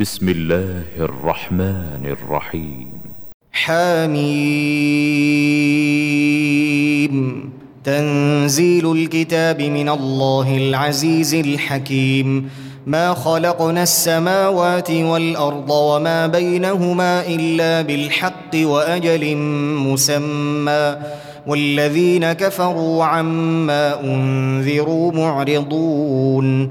بسم الله الرحمن الرحيم حميم. تنزيل الكتاب من الله العزيز الحكيم. ما خلقنا السماوات والأرض وما بينهما إلا بالحق وأجل مسمى. والذين كفروا عما أنذروا معرضون.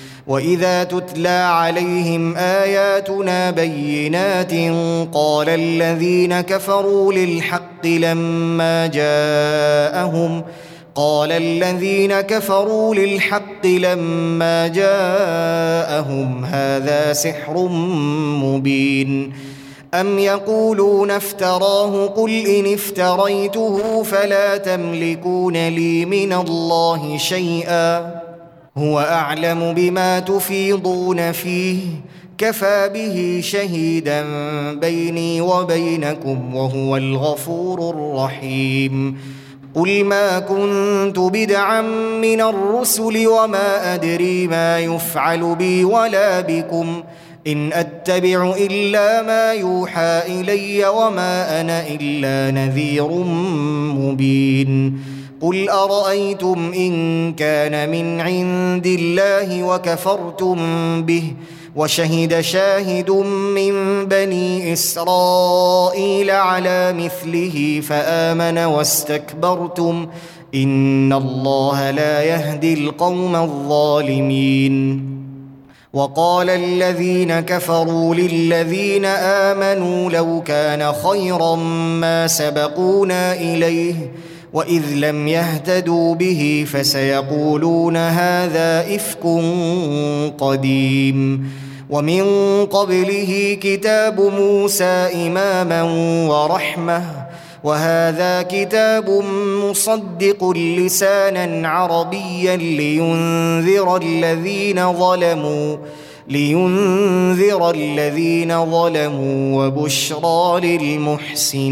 واذا تتلى عليهم اياتنا بينات قال الذين كفروا للحق لما جاءهم قال الذين كفروا للحق لما جاءهم هذا سحر مبين ام يقولون افتراه قل ان افتريته فلا تملكون لي من الله شيئا هو أعلم بما تفيضون فيه. كفى به شهيدا بيني وبينكم وهو الغفور الرحيم. قل ما كنت بدعا من الرسل وما أدري ما يفعل بي ولا بكم. إن أتبع إلا ما يوحى إلي وما أنا إلا نذير مبين. قل ارايتم ان كان من عند الله وكفرتم به وشهد شاهد من بني اسرائيل على مثله فامن واستكبرتم ان الله لا يهدي القوم الظالمين. وقال الذين كفروا للذين امنوا لو كان خيرا ما سبقونا اليه واذ لم يهتدوا به فسيقولون هذا افك قديم ومن قبله كتاب موسى اماما ورحمه وهذا كتاب مصدق لسانا عربيا لينذر الذين ظلموا لينذر الذين ظلموا وبشرى للمحسنين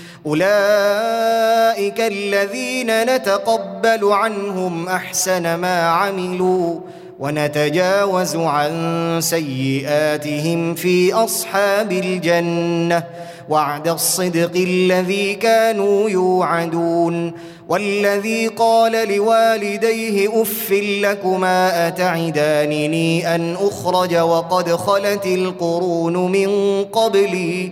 أولئك الذين نتقبل عنهم أحسن ما عملوا ونتجاوز عن سيئاتهم في أصحاب الجنة وعد الصدق الذي كانوا يوعدون والذي قال لوالديه أف لكما اتعدانني أن أخرج وقد خلت القرون من قبلي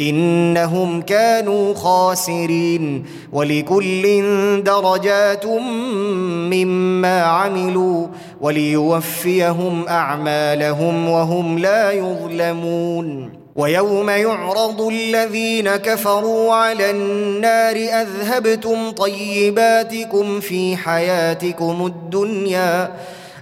إنهم كانوا خاسرين ولكل درجات مما عملوا وليوفيهم أعمالهم وهم لا يظلمون. ويوم يعرض الذين كفروا على النار أذهبتم طيباتكم في حياتكم الدنيا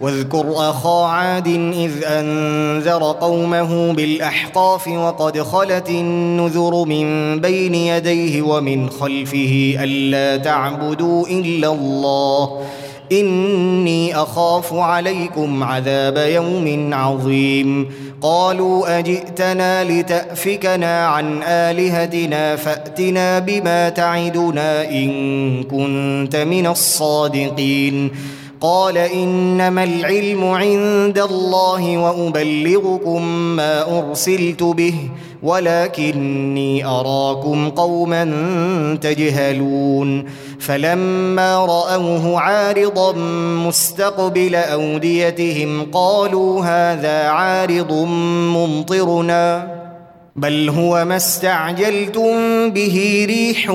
واذكر أخا عاد إذ أنذر قومه بالأحقاف وقد خلت النذر من بين يديه ومن خلفه ألا تعبدوا إلا الله. إني أخاف عليكم عذاب يوم عظيم. قالوا أجئتنا لتأفكنا عن آلهتنا فأتنا بما تعدنا إن كنت من الصادقين. قال إنما العلم عند الله وأبلغكم ما أرسلت به ولكني أراكم قوما تجهلون. فلما رأوه عارضا مستقبل أوديتهم قالوا هذا عارض ممطرنا بل هو ما استعجلتم به ريح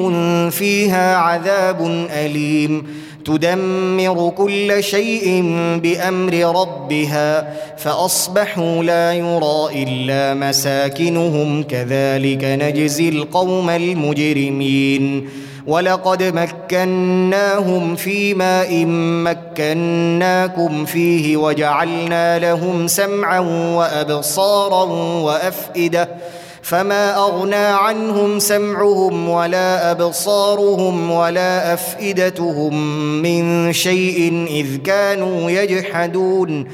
فيها عذاب أليم. تدمر كل شيء بأمر ربها فأصبحوا لا يرى إلا مساكنهم كذلك نجزي القوم المجرمين. ولقد مكناهم في ماء مكناكم فيه وجعلنا لهم سمعا وأبصارا وأفئدة فما أغنى عنهم سمعهم ولا أبصارهم ولا أفئدتهم من شيء إذ كانوا يجحدون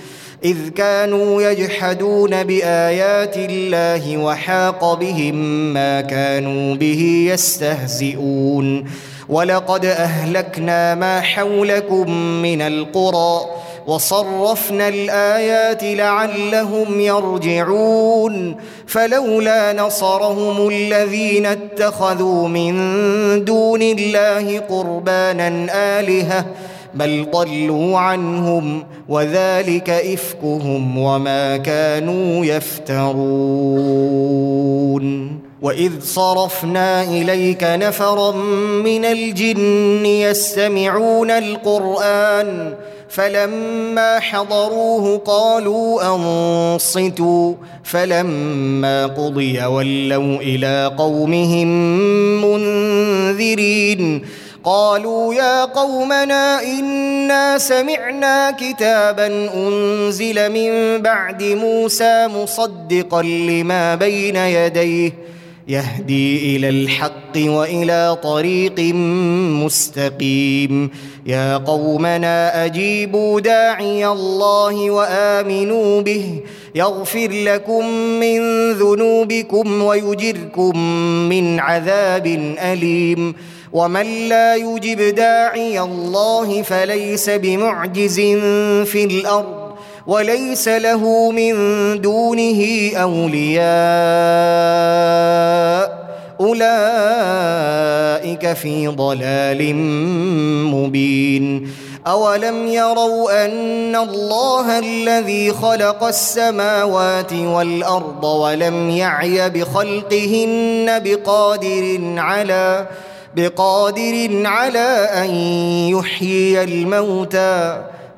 إذ كانوا يجحدون بآيات الله وحاق بهم ما كانوا به يستهزئون. ولقد أهلكنا ما حولكم من القرى وصرفنا الآيات لعلهم يرجعون فلولا نصرهم الذين اتخذوا من دون الله قربانا آلهة بل ضلوا عنهم وذلك إفكهم وما كانوا يفترون وإذ صرفنا إليك نفرا من الجن يستمعون القرآن فلما حضروه قالوا أنصتوا. فلما قضي ولوا إلى قومهم منذرين. قالوا يا قومنا إنا سمعنا كتابا أنزل من بعد موسى مصدقا لما بين يديه. يهدي إلى الحق وإلى طريق مستقيم. يا قومنا أجيبوا داعي الله وآمنوا به. يغفر لكم من ذنوبكم ويجركم من عذاب أليم. ومن لا يجب داعي الله فليس بمعجز في الأرض. وليس له من دونه اولياء اولئك في ضلال مبين اولم يروا ان الله الذي خلق السماوات والارض ولم يعي بخلقهن بقادر على بقادر على ان يحيي الموتى